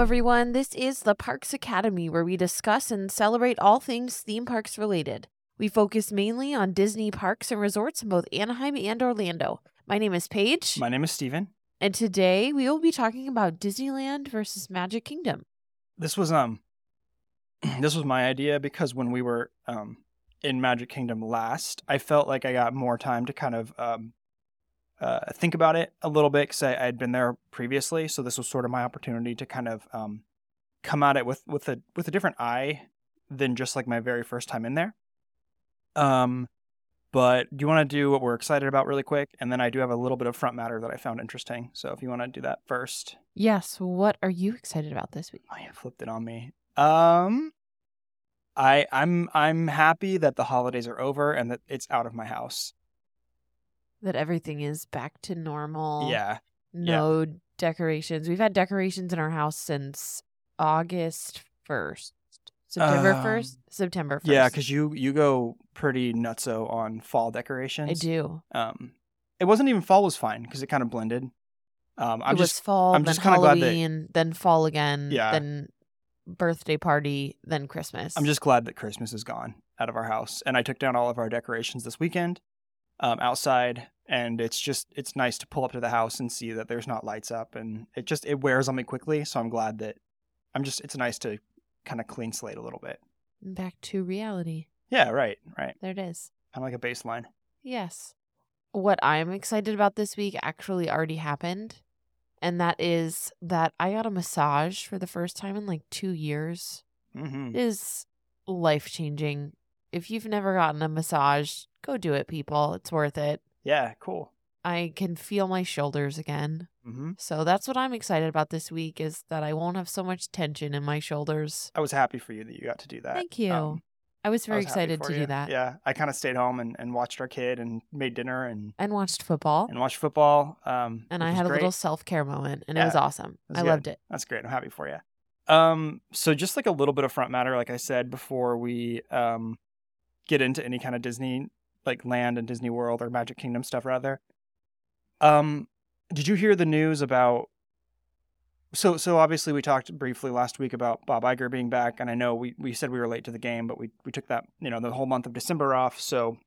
everyone. This is the Parks Academy, where we discuss and celebrate all things theme parks related. We focus mainly on Disney parks and resorts in both Anaheim and Orlando. My name is Paige, My name is Stephen. and today we will be talking about Disneyland versus Magic Kingdom. This was um this was my idea because when we were um in Magic Kingdom last, I felt like I got more time to kind of um uh, think about it a little bit because I had been there previously, so this was sort of my opportunity to kind of um come at it with with a with a different eye than just like my very first time in there. Um, but do you want to do what we're excited about really quick, and then I do have a little bit of front matter that I found interesting. So if you want to do that first. Yes, what are you excited about this week? Oh, you flipped it on me. Um, I I'm I'm happy that the holidays are over and that it's out of my house. That everything is back to normal. Yeah, No decorations. We've had decorations in our house since August 1st. September Um, 1st? September 1st. yeah, because you you go pretty nutso on fall decorations. I do. Um, it wasn't even fall was fine because it kind of blended. Um, I'm it was just fall, I'm then just kinda glad that- Halloween, then fall again, Yeah. then birthday party, then Christmas. I'm just glad that Christmas is gone out of our house, and I took down all of our decorations this weekend, um, outside, and it's just it's nice to pull up to the house and see that there's not lights up, and it just it wears on me quickly. So I'm glad that I'm just it's nice to kind of clean slate a little bit. back to reality. Yeah, right, right, There it is. kind of like a baseline. Yes. What I'm excited about this week actually already happened. And that is that I got a massage for the first time in like two years. hmm It is life changing. If you've never gotten a massage, go do it, people. It's worth it. Yeah, cool. I can feel my shoulders again. hmm So that's what I'm excited about this week is that I won't have so much tension in my shoulders. I was happy for you that you got to do that. Thank you. Um, I was I very was excited to you. do that. Yeah, I kind of stayed home and, and watched our kid and made dinner and And watched football. and watched football. Um, And I had a great. little self care moment and it was awesome. was I good. loved it. That's great. I'm happy for you. Um, so just like a little bit of front matter, like I said before we um get into any kind of Disney like land and Disney World or Magic Kingdom stuff rather. Um, did you hear the news about? So so obviously we talked briefly last week about Bob Iger being back, and I know we we said we were late to the game, but we we took that you know the whole month of December off. So,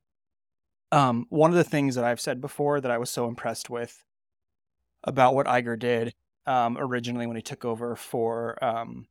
um, one of the things that I've said before that I was so impressed with about what Iger did um, originally when he took over for um,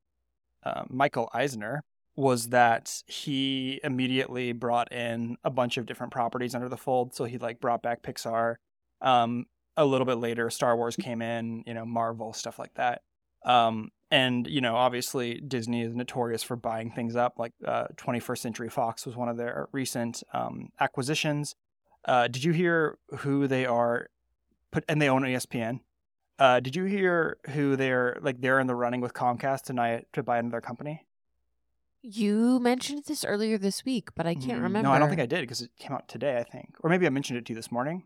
uh, Michael Eisner was that he immediately brought in a bunch of different properties under the fold. So he like brought back Pixar. Um, a little bit later, Star Wars came in, you know, Marvel stuff like that. Um, and you know, obviously, Disney is notorious for buying things up. Like uh, 21st Century Fox was one of their recent um, acquisitions. Uh, did you hear who they are? Put and they own ESPN. Uh, did you hear who they're like? They're in the running with Comcast tonight to buy another company. You mentioned this earlier this week, but I can't Mm, remember. No, I don't think I did because it came out today. I think, or maybe I mentioned it to you this morning.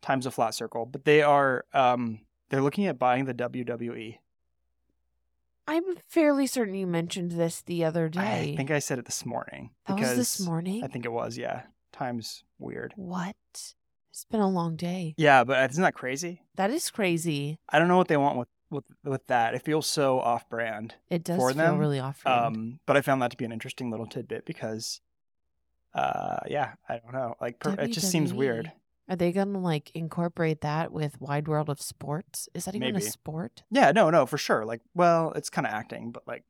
Time's a flat circle, but they are um they're looking at buying the. WWE. I'm fairly certain you mentioned this the other day. I think I said it this morning. that because was this morning. I think it was. Yeah, time's weird. what? It's been a long day. Yeah, but isn't that crazy? That is crazy. I don't know what they want with with with that. It feels so off brand. It does For feel them, really off. brand. Um, but I found that to be an interesting little tidbit because, uh, yeah, I don't know. Like, per- it just seems weird. Are they gonna like incorporate that with Wide World of Sports? Is that even Maybe. a sport? Yeah, no, no, for sure. Like, well, it's kind of acting, but like,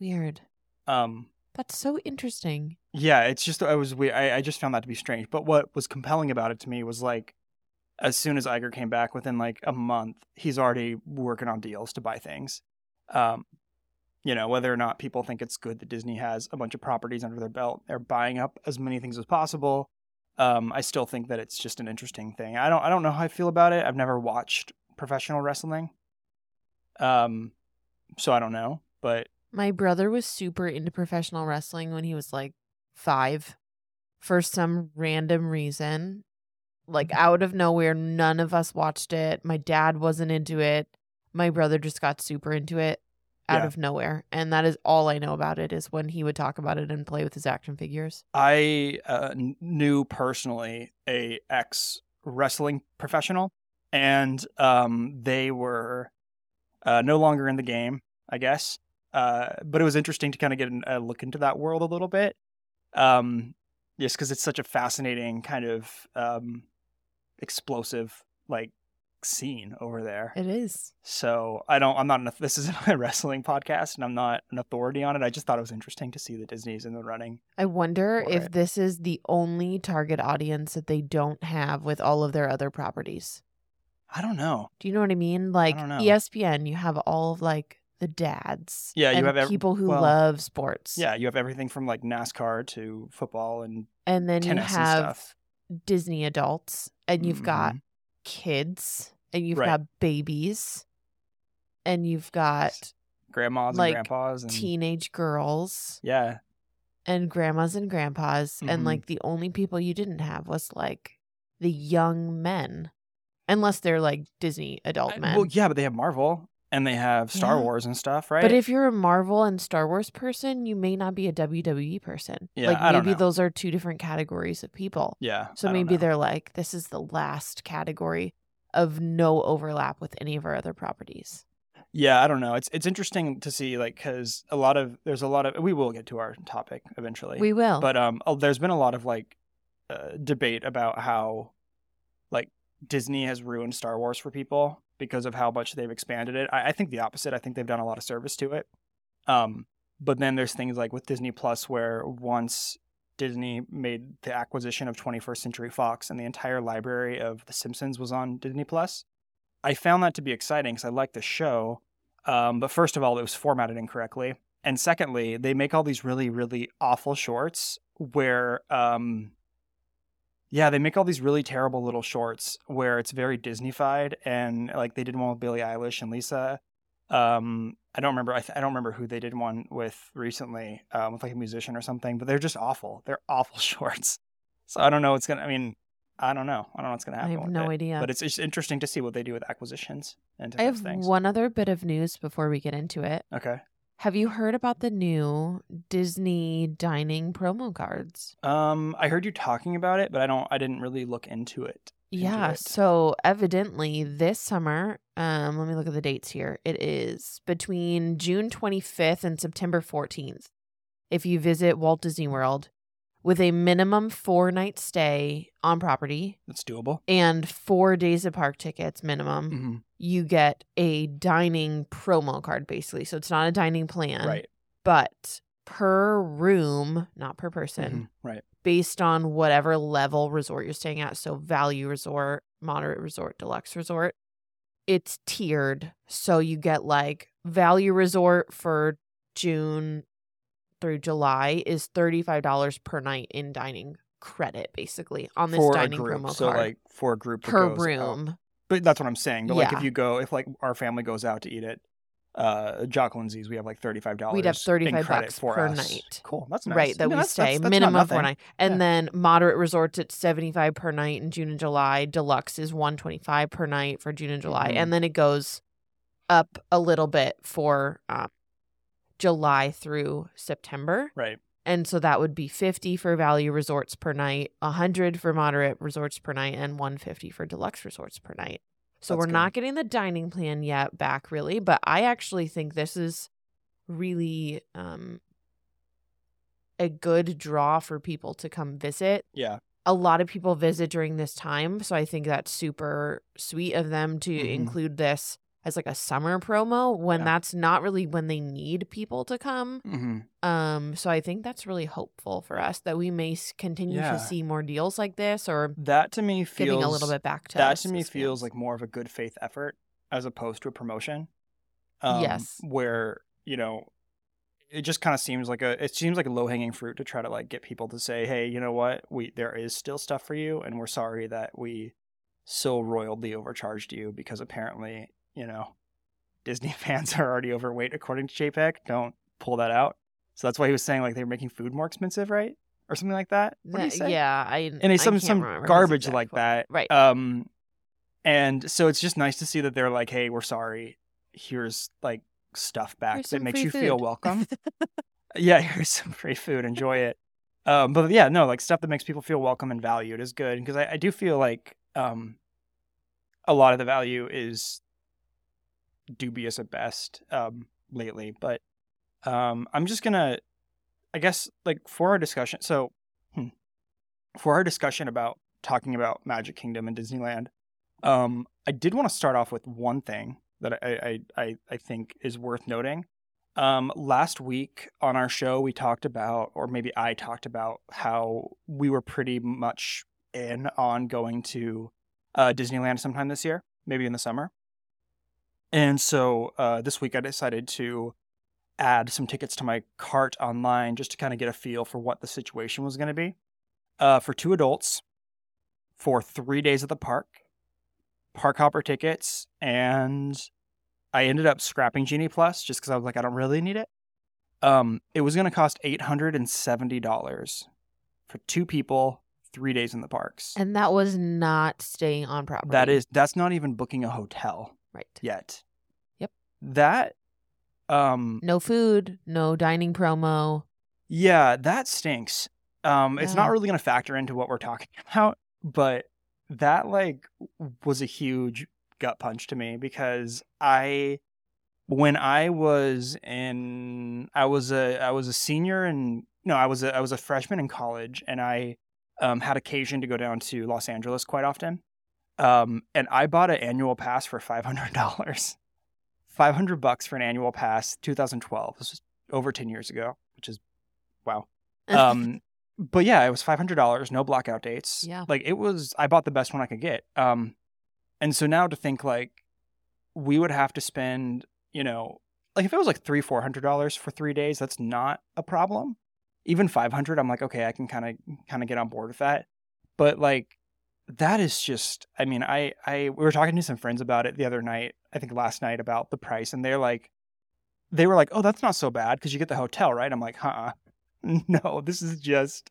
Weird. um, That's so interesting. yeah, it's just I was weird. I, I just found that to be strange. But what was compelling about it to me was like, as soon as Iger came back, within like a month, he's already working on deals to buy things. Um, you know, whether or not people think it's good that Disney has a bunch of properties under their belt, they're buying up as many things as possible. Um, I still think that it's just an interesting thing. I don't I don't know how I feel about it. I've never watched professional wrestling. Um, so I don't know, but My brother was super into professional wrestling when he was like five. For some random reason, like out of nowhere, none of us watched it. My dad wasn't into it. My brother just got super into it out Yeah. of nowhere. And that is all I know about it is when he would talk about it and play with his action figures. I uh, knew personally a ex wrestling professional, and um, they were uh, no longer in the game. I guess. Uh, but it was interesting to kind of get an, a look into that world a little bit. Um, just because it's such a fascinating kind of um, explosive like scene over there. It is. So I don't. I'm not. An, this isn't a wrestling podcast, and I'm not an authority on it. I just thought it was interesting to see the Disney's in the running. I wonder if it. this is the only target audience that they don't have with all of their other properties. I don't know. Do you know what I mean? Like know. ESPN, you have all of like the dads. Yeah, you and have ev- people who well, love sports. Yeah, you have everything from like NASCAR to football and and then you tennis and have stuff. Disney adults, and you've got Mhm. kids, and you've Right. got babies, and you've got grandmas like, and grandpas and teenage girls yeah, and grandmas and grandpas, and Mhm. like the only people you didn't have was like the young men, unless they're like Disney adult I- men. well, yeah, but they have Marvel and they have Star Yeah. Wars and stuff, right? But if you're a Marvel and Star Wars person, you may not be a WWE person. Yeah, like I don't maybe those are two different categories of people. yeah, So I maybe they're like, this is the last category of no overlap with any of our other properties. Yeah, I don't know. It's it's interesting to see like because a lot of there's a lot of we will get to our topic eventually. We will. but um, there's been a lot of like uh, debate about how like Disney has ruined Star Wars for people because of how much they've expanded it. I, I think the opposite. I think they've done a lot of service to it. Um, but then there's things like with Disney Plus where once Disney made the acquisition of 21st Century Fox and the entire library of The Simpsons was on Disney Plus. I found that to be exciting because I like the show. Um, but first of all, it was formatted incorrectly. And secondly, they make all these really, really awful shorts where, um, yeah, they make all these really terrible little shorts where it's very Disneyfied. And like they did one with Billie Eilish and Lisa. Um, I don't remember. I, th- I don't remember who they did one with recently, um, with like a musician or something. But they're just awful. They're awful shorts. So I don't know what's gonna. I mean, I don't know. I don't know what's gonna happen. I happen. have no it. idea. But it's it's interesting to see what they do with acquisitions and I have things. one other bit of news before we get into it. Okay. Have you heard about the new Disney dining promo cards? Um, I heard you talking about it, but I don't. I didn't really look into it. into Yeah, it. so evidently this summer, um, let me look at the dates here. It is between June 25th and September 14th. If you visit Walt Disney World with a minimum four night stay on property That's doable. and four days of park tickets minimum, hmm you get a dining promo card basically. So it's not a dining plan, Right. but per room, not per person Mhm. Right. based on whatever level resort you're staying at. So value resort, moderate resort, deluxe resort. It's tiered. So you get like value resort for June through July is $35 per night in dining credit basically on this for a dining group, promo so card like for a group per goes out. room. But that's what I'm saying. But like if you go, if like our family goes out to eat at uh Jock Lindsay's, we have like thirty five dollars. We'd have 35 credit bucks for per us. night. Cool. That's nice. Right, that we that's- stay that's- that's minimum nothing. night, and Yeah. then moderate resorts at seventy five per night in June and July. Deluxe is one twenty five per night for June and July, Mhm. and then it goes up a little bit for um, July through September, Right. and so that would be fifty for value resorts per night, hundred for moderate resorts per night, and one fifty for deluxe resorts per night. So That's we're good. not getting the dining plan yet back really, but I actually think this is really um a good draw for people to come visit. Yeah. A lot of people visit during this time, so I think that's super sweet of them to Mhm. include this as like a summer promo when Yeah. that's not really when they need people to come. hmm Um so I think that's really hopeful for us that we may continue Yeah. to see more deals like this or That to me feels giving a little bit back to that to me feels like more of a good faith effort as opposed to a promotion. Um, Yes. Where you know, it just kind of seems like a it seems like a low hanging fruit to try to like get people to say, hey, you know what, we there is still stuff for you, and we're sorry that we so royally overcharged you because apparently you know Disney fans are already overweight according to JPEG. Don't pull that out. So that's why he was saying like they were making food more expensive, right? Or something like that. What did he say? yeah, I and it's some can't some garbage like quote. that. Right. Um, and so it's just nice to see that they're like, "Hey, we're sorry. Here's like stuff back Here's that makes you feel welcome. yeah, here's some free food. Enjoy it. Um, but yeah, no, like stuff that makes people feel welcome and valued is good because I, I do feel like um, a lot of the value is dubious at best. Um, lately, but um, I'm just gonna, I guess, like for our discussion. So, hmm, for our discussion about talking about Magic Kingdom and Disneyland, um, I did want to start off with one thing that I I I, I think is worth noting. Um, last week on our show, we talked about, or maybe I talked about, how we were pretty much in on going to uh, Disneyland sometime this year, maybe in the summer. And so uh, this week I decided to add some tickets to my cart online just to kind of get a feel for what the situation was going to be. Uh, for two adults, for three days at the park, park hopper tickets, and I ended up scrapping Genie Plus just because I was like, I don't really need it. Um, it was going to cost eight hundred and seventy dollars for two people, three days in the parks. And that was not staying on property. That is, that's not even booking a hotel right. yet. Yep. That, um, No food, no dining promo. yeah, that stinks. Um, it's not really going to factor into what we're talking about, but that like was a huge gut punch to me because I, when I was in, I was a, I was a senior and no, I was a, I was a freshman in college and I, um, had occasion to go down to Los Angeles quite often. Um, and I bought an annual pass for five hundred dollars, five hundred bucks for an annual pass, 2012. This was over 10 years ago, which is wow. Um, but yeah, it was five hundred dollars, no blackout dates. Yeah. like it was. I bought the best one I could get. Um, and so now to think like we would have to spend, you know, like if it was like three, four hundred dollars for three days, that's not a problem. Even five hundred, I'm like, okay, I can kind of kind of get on board with that. But like that is just I mean, I I we were talking to some friends about it the other night, I think last night about the price, and they're like they were like, Oh, that's not so bad because you get the hotel, right? I'm like, huh no, this is just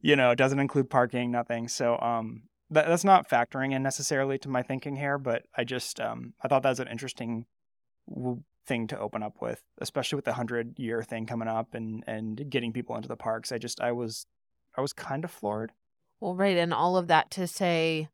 you know, it doesn't include parking, nothing. So um that, that's not factoring in necessarily to my thinking here, but I just um I thought that was an interesting w- thing to open up with, especially with the hundred year thing coming up and and getting people into the parks. I just I was I was kind of floored. Well, right. And all of that to say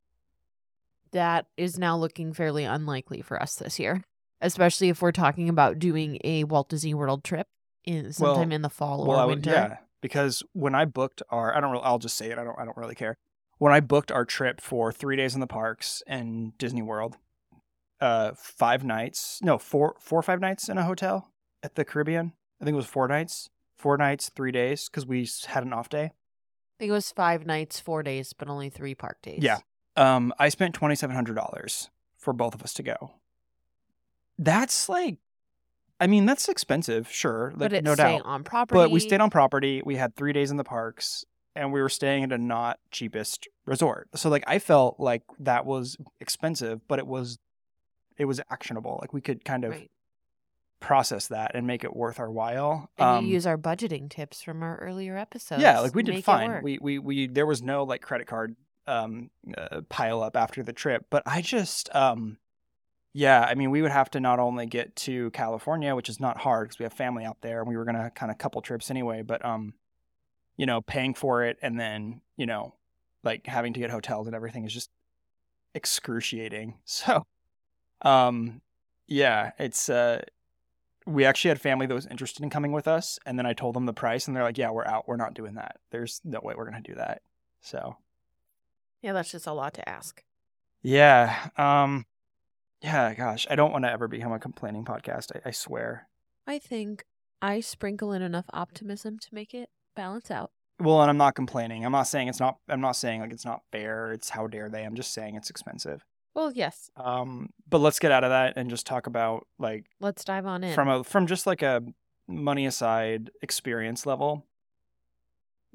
that is now looking fairly unlikely for us this year, especially if we're talking about doing a Walt Disney World trip in sometime Well- in the fall well, or would- winter. yeah, because when I booked our, I don't, really, I'll just say it. I don't, I don't really care. When I booked our trip for three days in the parks and Disney World, uh, five nights, no, four, four or five nights in a hotel at the Caribbean. I think it was four nights, four nights, three days, because we had an off day. Think it was five nights, four days, but only three park days. Yeah. Um, I spent twenty seven hundred dollars for both of us to go. That's like, I mean, that's expensive, sure, like but it's no doubt. on property. But we stayed on property. We had three days in the parks, and we were staying at a not cheapest resort. So like I felt like that was expensive, but it was it was actionable. Like we could kind of Right. Process that and make it worth our while. And Um, you use our budgeting tips from our earlier episodes. yeah, like we did fine. We we we there was no like credit card um uh, pile up after the trip, but I just um yeah, I mean we would have to not only get to California, which is not hard because we have family out there and we were going to kind of couple trips anyway, but um you know, paying for it and then, you know, like having to get hotels and everything is just excruciating. So um yeah, it's uh we actually had family that was interested in coming with us and then i told them the price and they're like yeah we're out. We're not doing that. There's no way we're going to do that. So. Yeah, that's just a lot to ask. yeah um yeah gosh i don't want to ever become a complaining podcast i, I swear. I think I sprinkle in enough optimism to make it balance out. well and i'm not complaining. I'm not saying it's not i'm not saying like it's not fair it's how dare they. I'm just saying it's expensive Well, yes. um but let's get out of that and just talk about like Let's dive on in. from a from just like a money aside experience level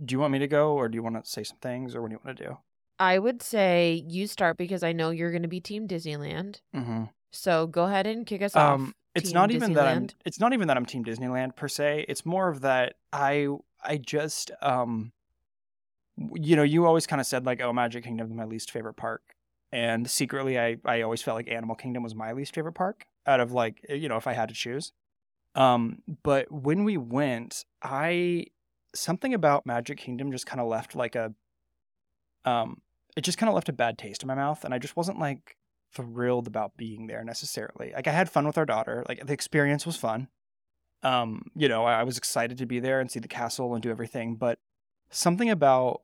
do you want me to go or do you want to say some things or what do you want to do I would say you start because I know you're going to be Team Disneyland. mm-hmm. So go ahead and kick us um off. it's not even that i'm it's not even that i'm team disneyland per se it's more of that i i just um you know you always kind of said like oh magic kingdom is my least favorite park and secretly i i always felt like animal kingdom was my least favorite park out of like eh, you know if i had to choose. Um but when we went i something about magic kingdom just kind of left like a um it just kind of left a bad taste in my mouth and i just wasn't like thrilled about being there necessarily. Like i had fun with our daughter. Like the experience was fun. Um, you know, I, I was excited to be there and see the castle and do everything, but something about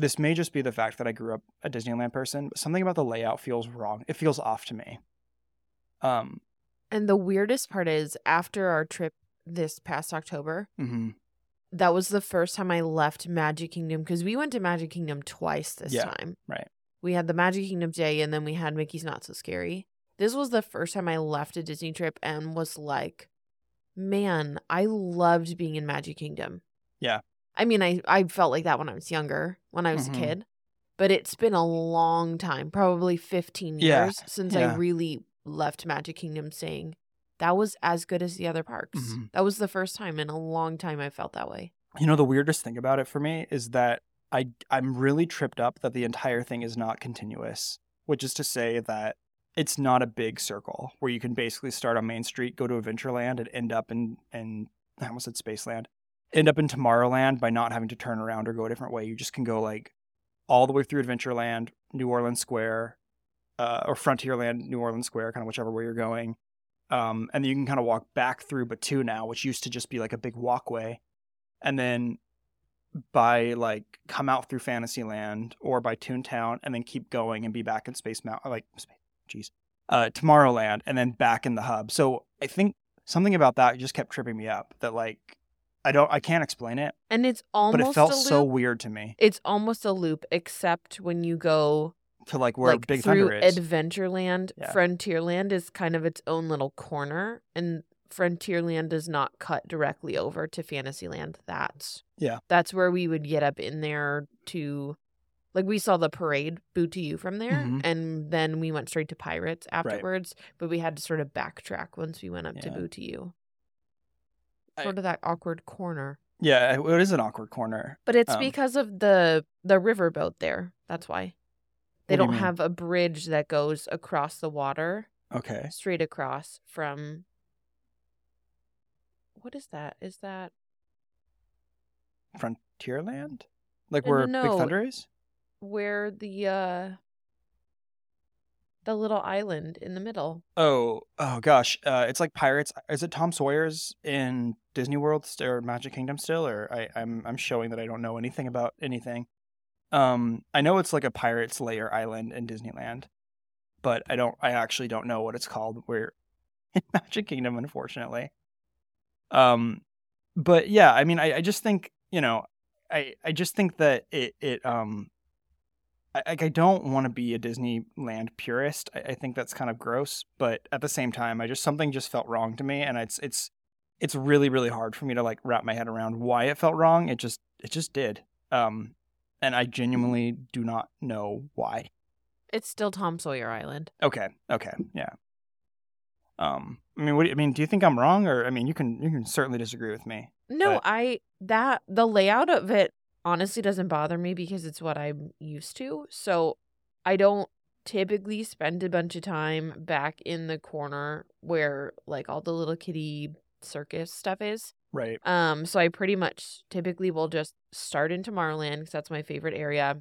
this may just be the fact that I grew up a Disneyland person, but something about the layout feels wrong. It feels off to me. Um, And the weirdest part is after our trip this past October, mhm. that was the first time I left Magic Kingdom because we went to Magic Kingdom twice this Yeah, time. right. We had the Magic Kingdom day and then we had Mickey's Not So Scary. This was the first time I left a Disney trip and was like, man, I loved being in Magic Kingdom. Yeah. I mean, I, I felt like that when I was younger, when I was Mhm. a kid, but it's been a long time, probably 15 Yeah, years since yeah. I really left Magic Kingdom saying that was as good as the other parks. Mhm. That was the first time in a long time I felt that way. You know, the weirdest thing about it for me is that I I'm really tripped up that the entire thing is not continuous, which is to say that it's not a big circle where you can basically start on Main Street, go to Adventureland, and end up in in I almost said Spaceland, end up in Tomorrowland by not having to turn around or go a different way. You just can go like all the way through Adventureland, New Orleans Square, uh, or Frontierland, New Orleans Square, kind of whichever way you're going. Um, and then you can kind of walk back through Batuu now, which used to just be like a big walkway and then by like come out through Fantasyland or by Toontown and then keep going and be back in Space Mountain, like, jeez, uh, Tomorrowland and then back in the hub. So I think something about that just kept tripping me up. That like I don't, I can't explain it, And it's almost but it felt a so weird to me It's almost a loop, except when you go to like where like Big through Thunder is. Adventureland. Yeah. Frontierland is kind of its own little corner, and Frontierland does not cut directly over to Fantasyland. That's Yeah. that's where we would get up in there to, like we saw the parade boot to you from there, Mhm. and then we went straight to Pirates afterwards. But we had to sort of backtrack once we went up to Yeah. boot to you. Sort of that awkward corner. yeah, it is an awkward corner. But it's Um, because of the the riverboat there. That's why. They do don't have a bridge that goes across the water, Okay, straight across from What is that? Is that Frontierland, like No, where no, Big. Thunder is. where the uh the little island in the middle? Oh, oh gosh, uh, it's like Pirates. Is it Tom Sawyer's in Disney World or Magic Kingdom still? Or I, I'm I'm showing that I don't know anything about anything. Um, I know it's like a Pirate's Lair island in Disneyland, but I don't. I actually don't know what it's called. We're in Magic Kingdom, unfortunately. Um, but yeah, I mean, I, I just think you know, I I just think that it it um I, like I don't want to be a Disneyland purist. I, I think that's kind of gross, but at the same time, I just something just felt wrong to me, and it's it's it's really really hard for me to like wrap my head around why it felt wrong. It just it just did, um, and I genuinely do not know why. It's still Tom Sawyer Island. Okay, okay, yeah. Um, I mean, what do you, I mean? Do you think I'm wrong, or I mean, you can you can certainly disagree with me. No, But- I that the layout of it honestly doesn't bother me because it's what I'm used to. So I don't typically spend a bunch of time back in the corner where like all the little kitty circus stuff is. Right. Um, so I pretty much typically will just start in Tomorrowland because that's my favorite area,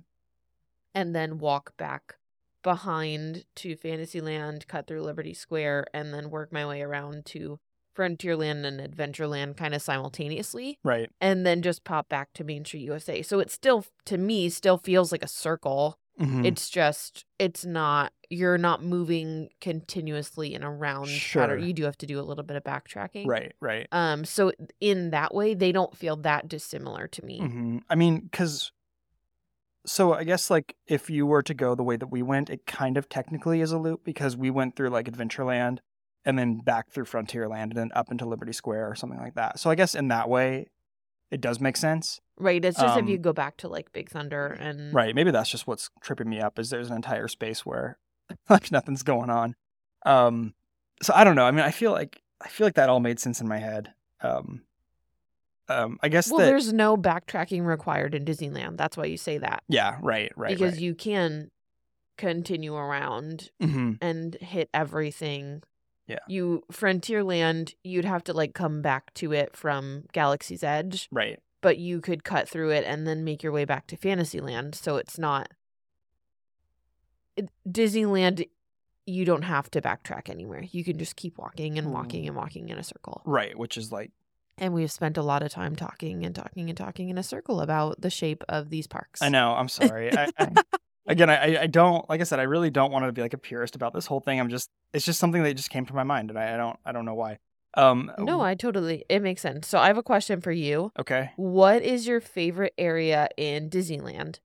and then walk back behind to Fantasyland, cut through Liberty Square, and then work my way around to Frontierland and Adventureland kind of simultaneously, Right. and then just pop back to Main Street USA. So it still, to me, still feels like a circle. Mhm. It's just, it's not. You're not moving continuously in a round Sure. pattern. You do have to do a little bit of backtracking. right. Right. Um, so in that way, they don't feel that dissimilar to me. hmm I mean, because so I guess like if you were to go the way that we went, it kind of technically is a loop because we went through like Adventureland and then back through Frontierland and then up into Liberty Square or something like that. So I guess in that way, it does make sense. Right. It's just if you Um, go back to like Big Thunder and Right. Maybe that's just what's tripping me up is there's an entire space where like nothing's going on. Um so I don't know. I mean, I feel like I feel like that all made sense in my head. Um um I guess Well, that there's no backtracking required in Disneyland. That's why you say that. yeah, right, right. because right. you can continue around hmm and hit everything. Yeah. You Frontierland, you'd have to like come back to it from Galaxy's Edge, Right. but you could cut through it and then make your way back to Fantasyland. So it's not Disneyland. You don't have to backtrack anywhere. You can just keep walking and walking Mm. and walking in a circle. Right, which is like And we've spent a lot of time talking and talking and talking in a circle about the shape of these parks. I know. I'm sorry. I, I, again, I, I don't like I said. I really don't want to be like a purist about this whole thing. I'm just. It's just something that just came to my mind, and I, I don't. I don't know why. Um. No, I totally. It makes sense. So I have a question for you. Okay. What is your favorite area in Disneyland?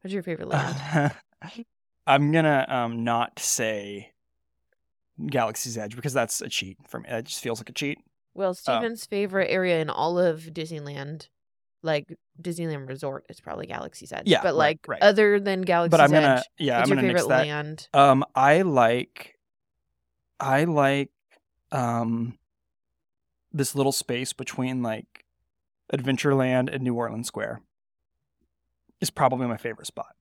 What's your favorite land? I'm gonna um not say Galaxy's Edge because that's a cheat for me. It just feels like a cheat. well, Stephen's favorite area in all of Disneyland, like Disneyland Resort, is probably Galaxy's Edge. Yeah, but like right. other than Galaxy's But I'm gonna Edge, yeah, what's I'm your gonna favorite land? Um, I like, I like, um, this little space between like Adventureland and New Orleans Square is probably my favorite spot.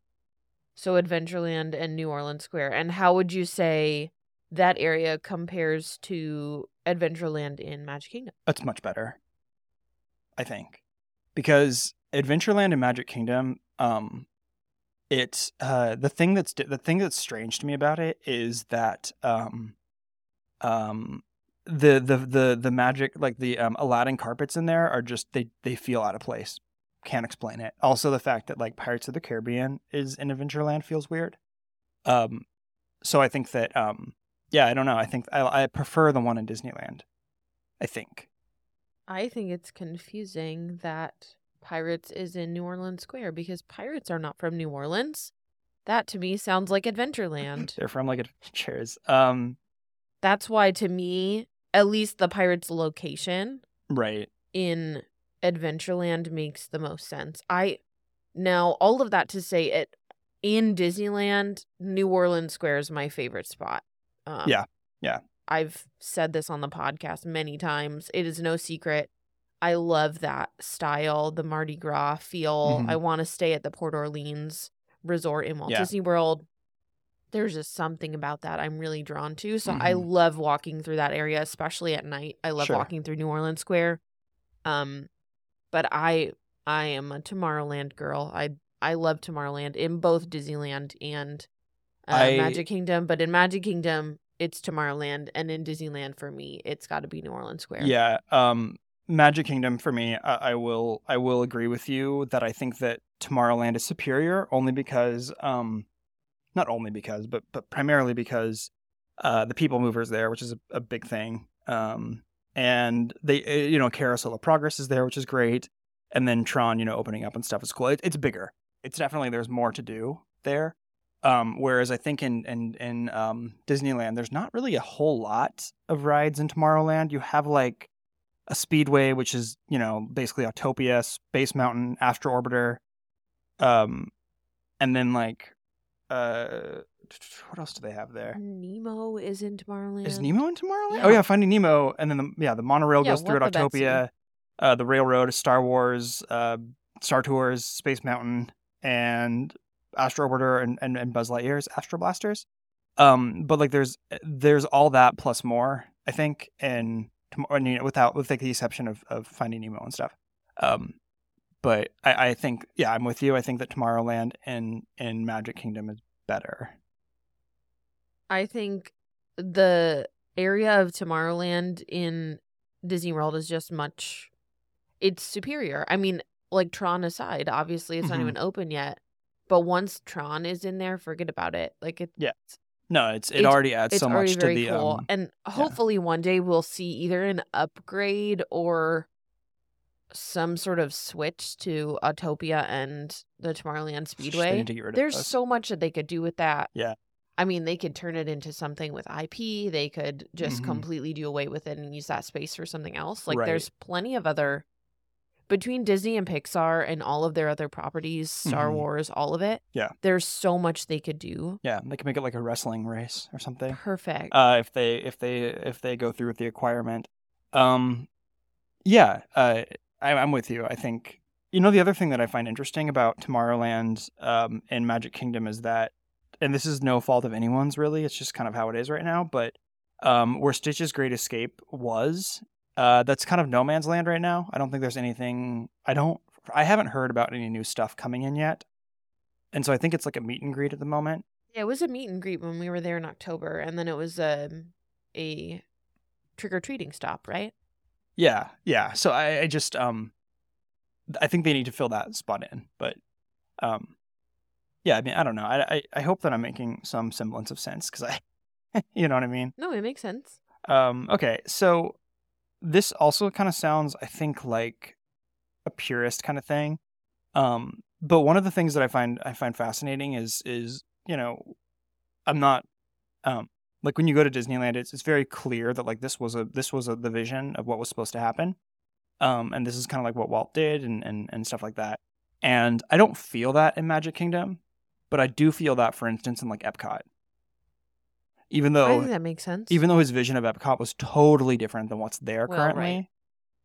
So Adventureland and New Orleans Square. And how would you say that area compares to Adventureland in Magic Kingdom? That's much better, I think, because Adventureland and Magic Kingdom, um, it's uh the thing that's the thing that's strange to me about it is that um, um, the the the the magic like the um Aladdin carpets in there are just they they feel out of place. Can't explain it. Also, the fact that like Pirates of the Caribbean is in Adventureland feels weird. Um, so I think that um, yeah, I don't know. I think I I prefer the one in Disneyland. I think. I think it's confusing that Pirates is in New Orleans Square because pirates are not from New Orleans. That to me sounds like Adventureland. They're from like adventures. Um, That's why to me, at least the pirates location right. in Adventureland makes the most sense. I now all of that to say it in Disneyland, New Orleans Square is my favorite spot. Um, Yeah, yeah. I've said this on the podcast many times. It is no secret. I love that style, the Mardi Gras feel. Mhm. I want to stay at the Port Orleans Resort in Walt Yeah. Disney World. There's just something about that I'm really drawn to. So I Mhm. love walking through that area, especially at night. I love Sure. walking through New Orleans Square. Um, but I I am a Tomorrowland girl. I I love Tomorrowland in both Disneyland and uh, I- Magic Kingdom. But in Magic Kingdom, it's Tomorrowland, and in Disneyland, for me, it's got to be New Orleans Square. Yeah. Um, Magic Kingdom for me, I, I will I will agree with you that I think that Tomorrowland is superior only because um, not only because but but primarily because uh the people movers there, which is a, a big thing. Um, and they uh, you know Carousel of Progress is there, which is great. And then Tron, you know, opening up and stuff is cool. It, it's bigger. It's definitely there's more to do there. Um, whereas I think in in in um, Disneyland, there's not really a whole lot of rides in Tomorrowland. You have like a speedway, which is you know basically Autopia, Space Mountain, Astro Orbiter, um, and then like uh, what else do they have there? Nemo is in Tomorrowland. Is Nemo in Tomorrowland? Yeah. Oh yeah, Finding Nemo, and then the yeah the monorail Yeah, goes through at. Autopia, uh, the railroad, Star Wars, uh, Star Tours, Space Mountain, and Astro Orbiter and, and, and Buzz Lightyear's Astro Blasters. Um, but like there's there's all that plus more, I think, and I mean, without with like the exception of, of Finding Nemo and stuff. Um, but I, I think yeah, I'm with you. I think that Tomorrowland and and Magic Kingdom is better. I think the area of Tomorrowland in Disney World is just much it's superior. I mean, like Tron aside, obviously it's Mhm. not even open yet. But once Tron is in there, forget about it. Like it, Yeah. No, it's it It's- already adds it's so already much to the cool. um, and hopefully one day we'll see either an upgrade or some sort of switch to Autopia and the Tomorrowland Speedway. need to get rid of There's those. so much that they could do with that. Yeah. I mean, they could turn it into something with IP. They could just Mhm. completely do away with it and use that space for something else. Like Right. there's plenty of other between Disney and Pixar and all of their other properties, Star Mhm. Wars, all of it. Yeah. There's so much they could do. Yeah, they could make it like a wrestling race or something. Perfect. Uh, if they if they if they go through with the acquirement, um, yeah, uh, I, I'm with you. I think you know the other thing that I find interesting about Tomorrowland um, and Magic Kingdom is that, and this is no fault of anyone's really. It's just kind of how it is right now. But um, where Stitch's Great Escape was, uh, that's kind of no man's land right now. I don't think there's anything. I don't. I haven't heard about any new stuff coming in yet, and so I think it's like a meet and greet at the moment. Yeah, it was a meet and greet when we were there in October, and then it was um, a trick or treating stop, right? Yeah, yeah. So I, I just um, I think they need to fill that spot in, but um, yeah. I mean, I don't know. I I, I hope that I'm making some semblance of sense because I, you know what I mean. No, it makes sense. Um, okay, so this also kind of sounds, I think, like a purist kind of thing. Um, but one of the things that I find I find fascinating is is you know, I'm not um like when you go to Disneyland, it's it's very clear that like this was a this was a, the vision of what was supposed to happen, um, and this is kind of like what Walt did and and and stuff like that. And I don't feel that in Magic Kingdom, but I do feel that, for instance, in like Epcot. Even though I think that makes sense. even though his vision of Epcot was totally different than what's there Well, currently,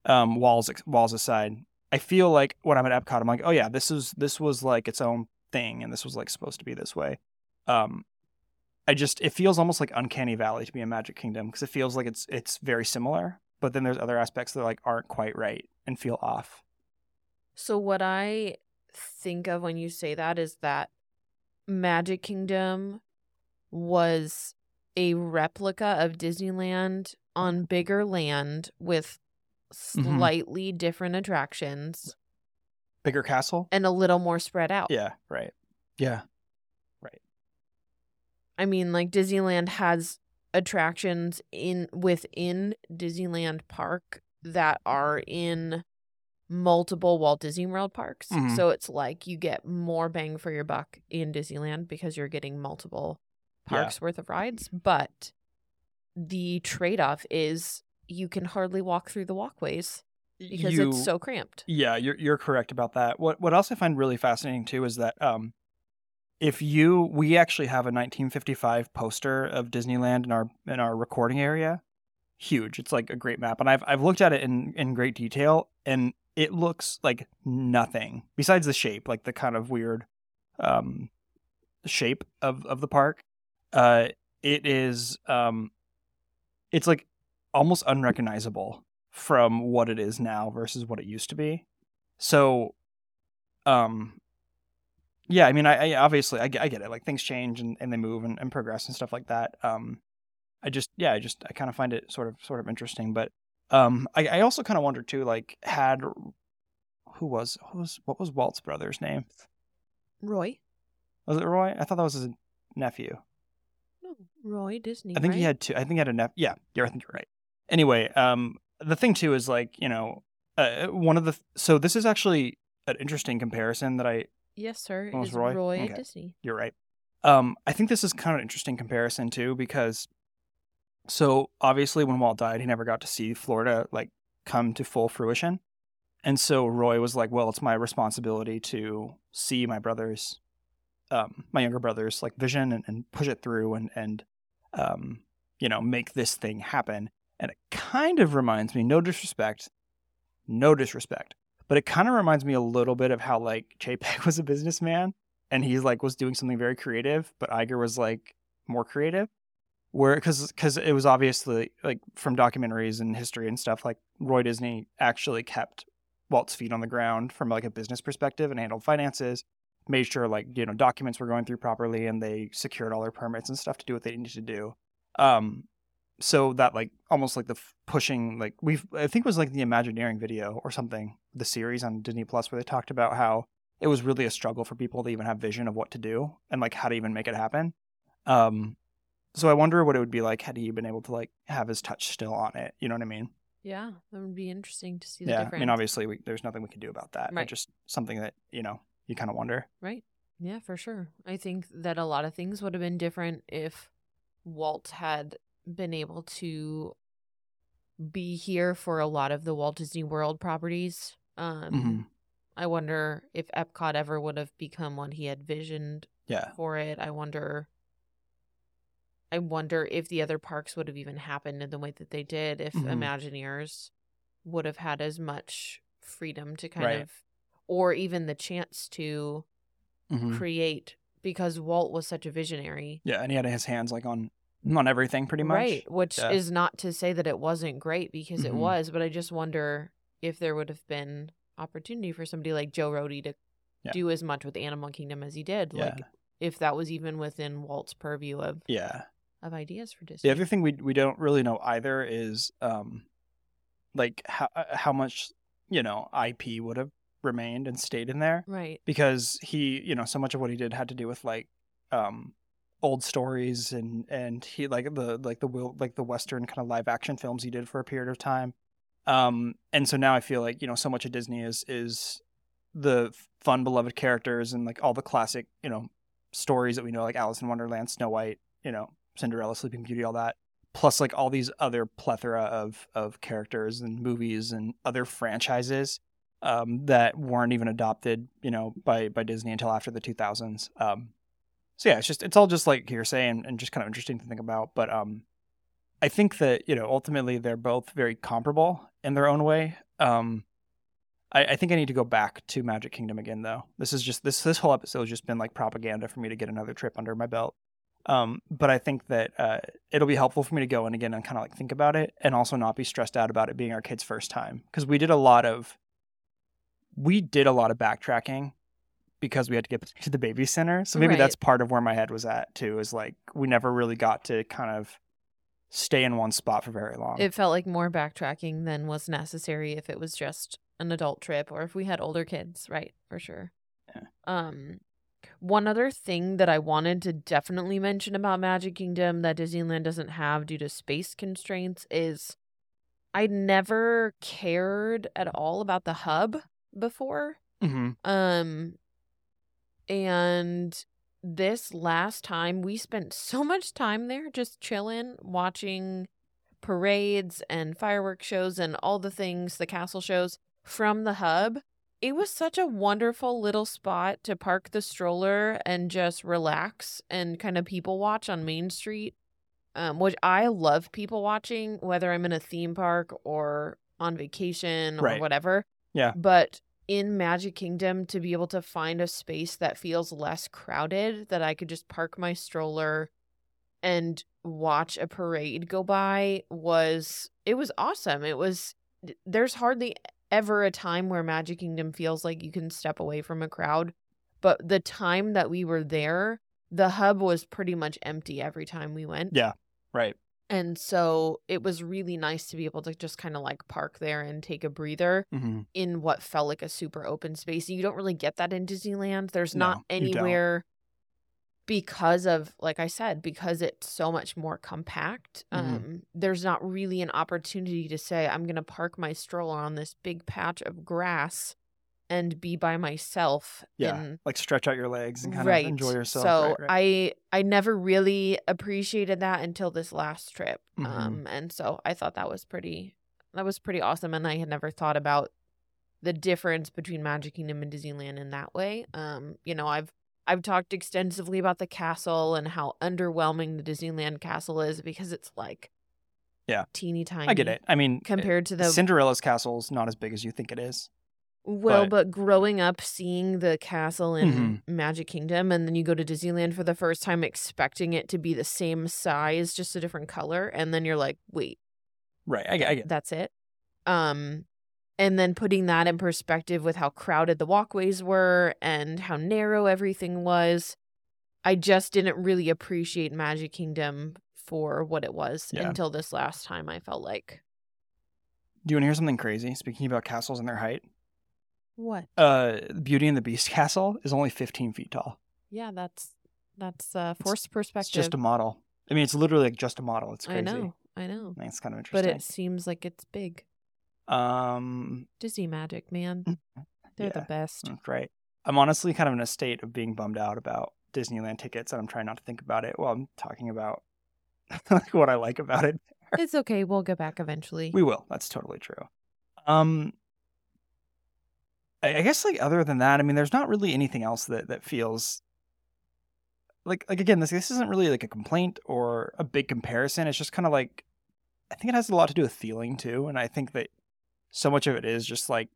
um, walls walls aside, I feel like when I'm at Epcot, I'm like, oh yeah, this is this was like its own thing, and this was like supposed to be this way. Um, I just it feels almost like Uncanny Valley to be in Magic Kingdom because it feels like it's it's very similar, but then there's other aspects that like aren't quite right and feel off. So what I think of when you say that is that Magic Kingdom was a replica of Disneyland on bigger land with Mhm. slightly different attractions Bigger castle, and a little more spread out. yeah, right, yeah, right. I mean, like Disneyland has attractions in within Disneyland Park that are in multiple Walt Disney World parks. Mhm. So it's like you get more bang for your buck in Disneyland because you're getting multiple Yeah. parks worth of rides, but the trade-off is you can hardly walk through the walkways because You- it's so cramped. Yeah, you're you're correct about that. What what else I find really fascinating too is that um if you we actually have a 1955 poster of Disneyland in our in our recording area. Huge. It's like a great map and I've I've looked at it in in great detail and it looks like nothing besides the shape, like the kind of weird um shape of of the park. Uh it is um it's like almost unrecognizable from what it is now versus what it used to be. So, um, yeah, I mean, I, I obviously I, get- I get it. Like things change and, and they move and, and progress and stuff like that. Um, I just yeah, I just I kind of find it sort of sort of interesting. But um, I, I also kind of wonder too, like had who was who was what was Walt's brother's name? Roy? Was it Roy? I thought that was his nephew. Roy Disney. I think he had two. I think he had a nephew. Yeah, yeah, I think you're right. Anyway, um, the thing too is like you know, uh, one of the so this is actually an interesting comparison that I Yes, sir. Is Roy? Roy, Okay. Disney. you're right. Um, I think this is kind of an interesting comparison too because so obviously when Walt died, he never got to see Florida like come to full fruition, and so Roy was like, well, it's my responsibility to see my brothers, um, my younger brothers, like vision and, and push it through and and um, you know, make this thing happen. And it kind of reminds me, no disrespect, no disrespect, but it kind of reminds me a little bit of how like JPEG was a businessman and he like was doing something very creative, but Iger was like more creative. Where because because it was obviously like from documentaries and history and stuff like Roy Disney actually kept Walt's feet on the ground from like a business perspective and handled finances, made sure like you know documents were going through properly and they secured all their permits and stuff to do what they needed to do. Um, so that like almost like the f- pushing like we've I think it was like the Imagineering video or something the series on Disney Plus where they talked about how it was really a struggle for people to even have vision of what to do and like how to even make it happen. Um, so I wonder what it would be like had he been able to like have his touch still on it. You know what I mean? Yeah, that would be interesting to see the yeah. difference. I mean, obviously, we, there's nothing we can do about that. Right. just something that you know you kind of wonder. Right. Yeah, for sure. I think that a lot of things would have been different if Walt had been able to be here for a lot of the Walt Disney World properties. Um Mhm. I wonder if Epcot ever would have become what he had visioned Yeah. for it. I wonder I wonder if the other parks would have even happened in the way that they did if Mhm. Imagineers would have had as much freedom to kind Right. of or even the chance to Mhm. create because Walt was such a visionary. Yeah, and he had his hands like on on everything pretty much. Right, which Yeah. is not to say that it wasn't great because it Mhm. was, but I just wonder if there would have been opportunity for somebody like Joe Rohde to Yeah. do as much with Animal Kingdom as he did. Yeah. Like if that was even within Walt's purview of Yeah. of ideas for Disney. The other thing we we don't really know either is um like how uh, how much you know IP would have remained and stayed in there Right. because he you know so much of what he did had to do with like um old stories and and he like the like the will like the western kind of live action films he did for a period of time um and so now i feel like you know so much of disney is is the fun beloved characters and like all the classic you know stories that we know like alice in wonderland snow white you know cinderella sleeping beauty all that plus like all these other plethora of of characters and movies and other franchises um, that weren't even adopted, you know, by by Disney until after the 2000s. Um, so yeah, it's just it's all just like hearsay and, and just kind of interesting to think about. But um, I think that you know ultimately they're both very comparable in their own way. Um, I, I think I need to go back to Magic Kingdom again though. This is just this this whole episode has just been like propaganda for me to get another trip under my belt. Um, but I think that uh, it'll be helpful for me to go in again and kind of like think about it, and also not be stressed out about it being our kid's first time because we did a lot of we did a lot of backtracking because we had to get to the baby center. So maybe Right. that's part of where my head was at too. Is like we never really got to kind of stay in one spot for very long. It felt like more backtracking than was necessary if it was just an adult trip or if we had older kids, right? For sure. Yeah. Um one other thing that I wanted to definitely mention about Magic Kingdom that Disneyland doesn't have due to space constraints is I never cared at all about the hub before. hmm Um and this last time we spent so much time there just chilling, watching parades and fireworks shows and all the things, the castle shows from the hub. It was such a wonderful little spot to park the stroller and just relax and kind of people watch on Main Street. Um, which I love people watching, whether I'm in a theme park or on vacation or Right. whatever. Yeah. But in Magic Kingdom to be able to find a space that feels less crowded, that I could just park my stroller and watch a parade go by was it was awesome. It was there's hardly ever a time where Magic Kingdom feels like you can step away from a crowd, but the time that we were there, the hub was pretty much empty every time we went. Yeah. Right. And so it was really nice to be able to just kind of like park there and take a breather hmm in what felt like a super open space. You don't really get that in Disneyland. There's No, not anywhere because of like I said, because it's so much more compact. Mhm. Um there's not really an opportunity to say I'm going to park my stroller on this big patch of grass and be by myself Yeah. in Like stretch out your legs and kind right. of enjoy yourself. So right, right. I I never really appreciated that until this last trip. Mhm. Um and so I thought that was pretty that was pretty awesome and I had never thought about the difference between Magic Kingdom and Disneyland in that way. Um you know, I've I've talked extensively about the castle and how underwhelming the Disneyland castle is because it's like Yeah. teeny tiny. I get it. I mean, Compared to the Cinderella's castle is not as big as you think it is. Well, But- but, growing up seeing the castle in Mhm. Magic Kingdom and then you go to Disneyland for the first time expecting it to be the same size, just a different color, and then you're like, wait, Right. I, get- I get. that's it. Um and then putting that in perspective with how crowded the walkways were and how narrow everything was, I just didn't really appreciate Magic Kingdom for what it was Yeah. until this last time I felt like Do you want to hear something crazy? Speaking about castles and their height, what? uh, Beauty and the Beast castle is only 15 feet tall. Yeah, that's that's uh forced perspective. It's just a model. I mean, it's literally like just a model. It's crazy. I know, I know. It's kind of interesting. But it seems like it's big. um, Disney Magic, man. They're the best. right. I'm honestly kind of in a state of being bummed out about Disneyland tickets, and I'm trying not to think about it while I'm talking about what I like about it. It's okay. We'll get back eventually. We will. That's totally true. Um, I, I guess like other than that, I mean, there's not really anything else that that feels like like again, this this isn't really like a complaint or a big comparison. It's just kind of like I think it has a lot to do with feeling too, and I think that so much of it is just like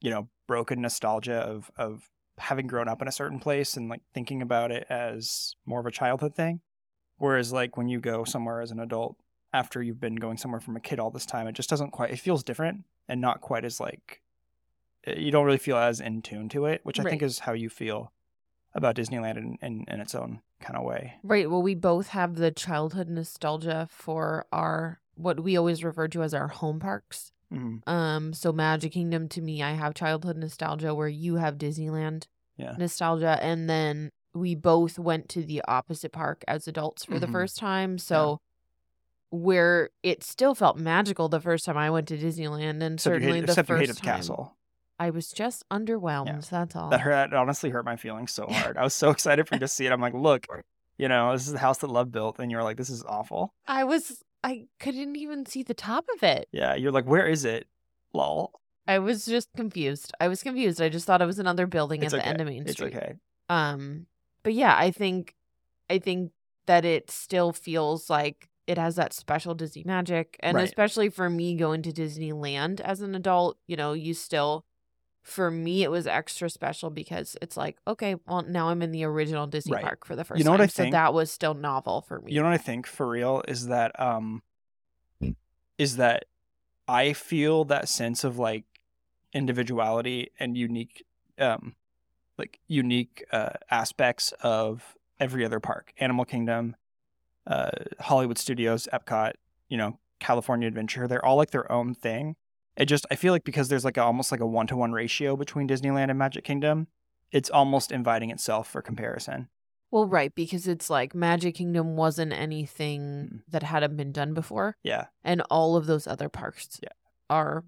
you know broken nostalgia of of having grown up in a certain place and like thinking about it as more of a childhood thing. Whereas like when you go somewhere as an adult after you've been going somewhere from a kid all this time, it just doesn't quite. It feels different and not quite as like you don't really feel as in tune to it, which I think is how you feel about Disneyland in, in, in its own kind of way. Right. Well, we both have the childhood nostalgia for our what we always refer to as our home parks. Mhm. Um, so Magic Kingdom to me, I have childhood nostalgia where you have Disneyland Yeah. nostalgia, and then we both went to the opposite park as adults for the Mhm. first time. So where it still felt magical the first time I went to Disneyland, and Except, certainly hate, the first time castle. I was just underwhelmed. That's all. That hurt. That honestly hurt my feelings so hard. I was so excited for you to see it. I'm like, look, you know, this is the house that love built, and you're like, this is awful. I was I couldn't even see the top of it. Yeah, you're like, where is it? Lol. I was just confused. I was confused. I just thought it was another building It's at okay. the end of Main Street. It's okay. Um, but yeah, I think, I think that it still feels like it has that special Disney magic, and Right. especially for me going to Disneyland as an adult, you know, you still, for me, it was extra special because it's like, okay, well, now I'm in the original Disney Right. park for the first You know what time, I so think? that was still novel for me. You know what I think for real is that um is that I feel that sense of like individuality and unique um like unique uh aspects of every other park. Animal Kingdom, uh Hollywood Studios, Epcot, you know, California Adventure, they're all like their own thing. It just I feel like because there's like a, almost like a one-to-one ratio between Disneyland and Magic Kingdom, it's almost inviting itself for comparison. Well, right, because it's like Magic Kingdom wasn't anything Mm. that hadn't been done before, Yeah. and all of those other parks Yeah. are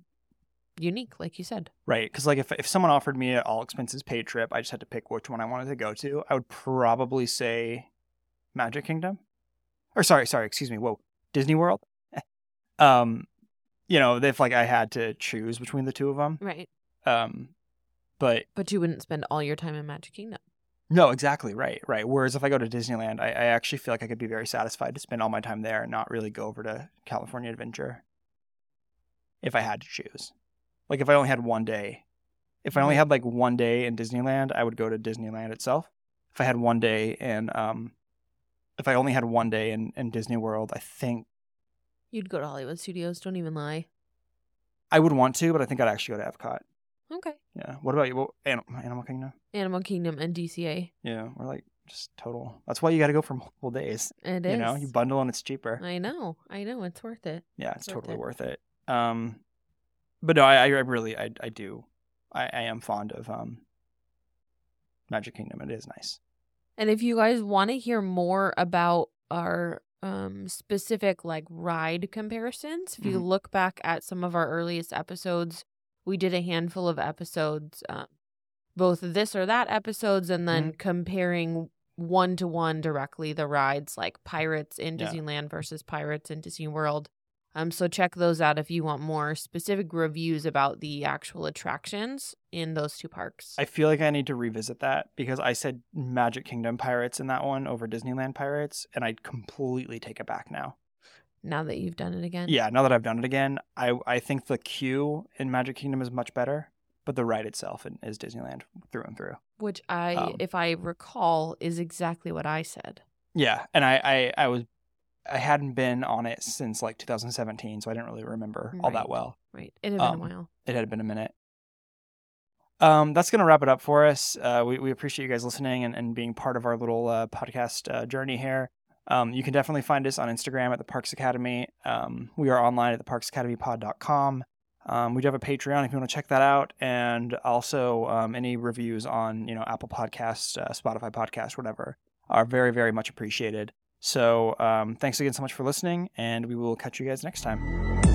unique, like you said. Right, because like if if someone offered me an all expenses paid trip, I just had to pick which one I wanted to go to. I would probably say Magic Kingdom, or sorry, sorry, excuse me. Whoa, Disney World. um, you know, if like I had to choose between the two of them. Right. Um, but But you wouldn't spend all your time in Magic Kingdom. no, exactly right, right. Whereas if I go to Disneyland, I, I actually feel like I could be very satisfied to spend all my time there and not really go over to California Adventure. If I had to choose, like if I only had one day, if I only had like one day in Disneyland, I would go to Disneyland itself. If I had one day in, um, if I only had one day in, in Disney World, I think You'd go to Hollywood Studios. Don't even lie. I would want to, but I think I'd actually go to Epcot. Okay. Yeah. What about you? Well, Anim- Animal Kingdom? Animal Kingdom and DCA. Yeah, we're like just total. That's why you got to go for multiple days. It you is. know, you bundle and it's cheaper. I know. I know. It's worth it. yeah, it's worth totally it. worth it. Um, but no, I, I really, I, I do, I, I am fond of um, Magic Kingdom. It is nice. And if you guys want to hear more about our um specific like ride comparisons, if you Mhm. look back at some of our earliest episodes, we did a handful of episodes, um, both this or that episodes, and then comparing one to one directly the rides like Pirates in Yeah. Disneyland versus Pirates in Disney World. Um, so check those out if you want more specific reviews about the actual attractions in those two parks. I feel like I need to revisit that because I said Magic Kingdom Pirates in that one over Disneyland Pirates, and I completely take it back now. now that you've done it again. Yeah, now that I've done it again, I I think the queue in Magic Kingdom is much better, but the ride itself is Disneyland through and through. Which I, Um, if I recall, is exactly what I said. Yeah, and I, I, I was I hadn't been on it since like 2017, so I didn't really remember all that well. Right. It had been Um, a while. It had been a minute. Um, that's gonna wrap it up for us. Uh, we we appreciate you guys listening and, and being part of our little uh, podcast uh, journey here. Um, you can definitely find us on Instagram at the Parks Academy. Um, we are online at theparksacademypod.com. Um, we do have a Patreon if you want to check that out, and also um, any reviews on you know Apple Podcasts, uh, Spotify Podcast, whatever, are very very much appreciated. So um, thanks again so much for listening, and we will catch you guys next time.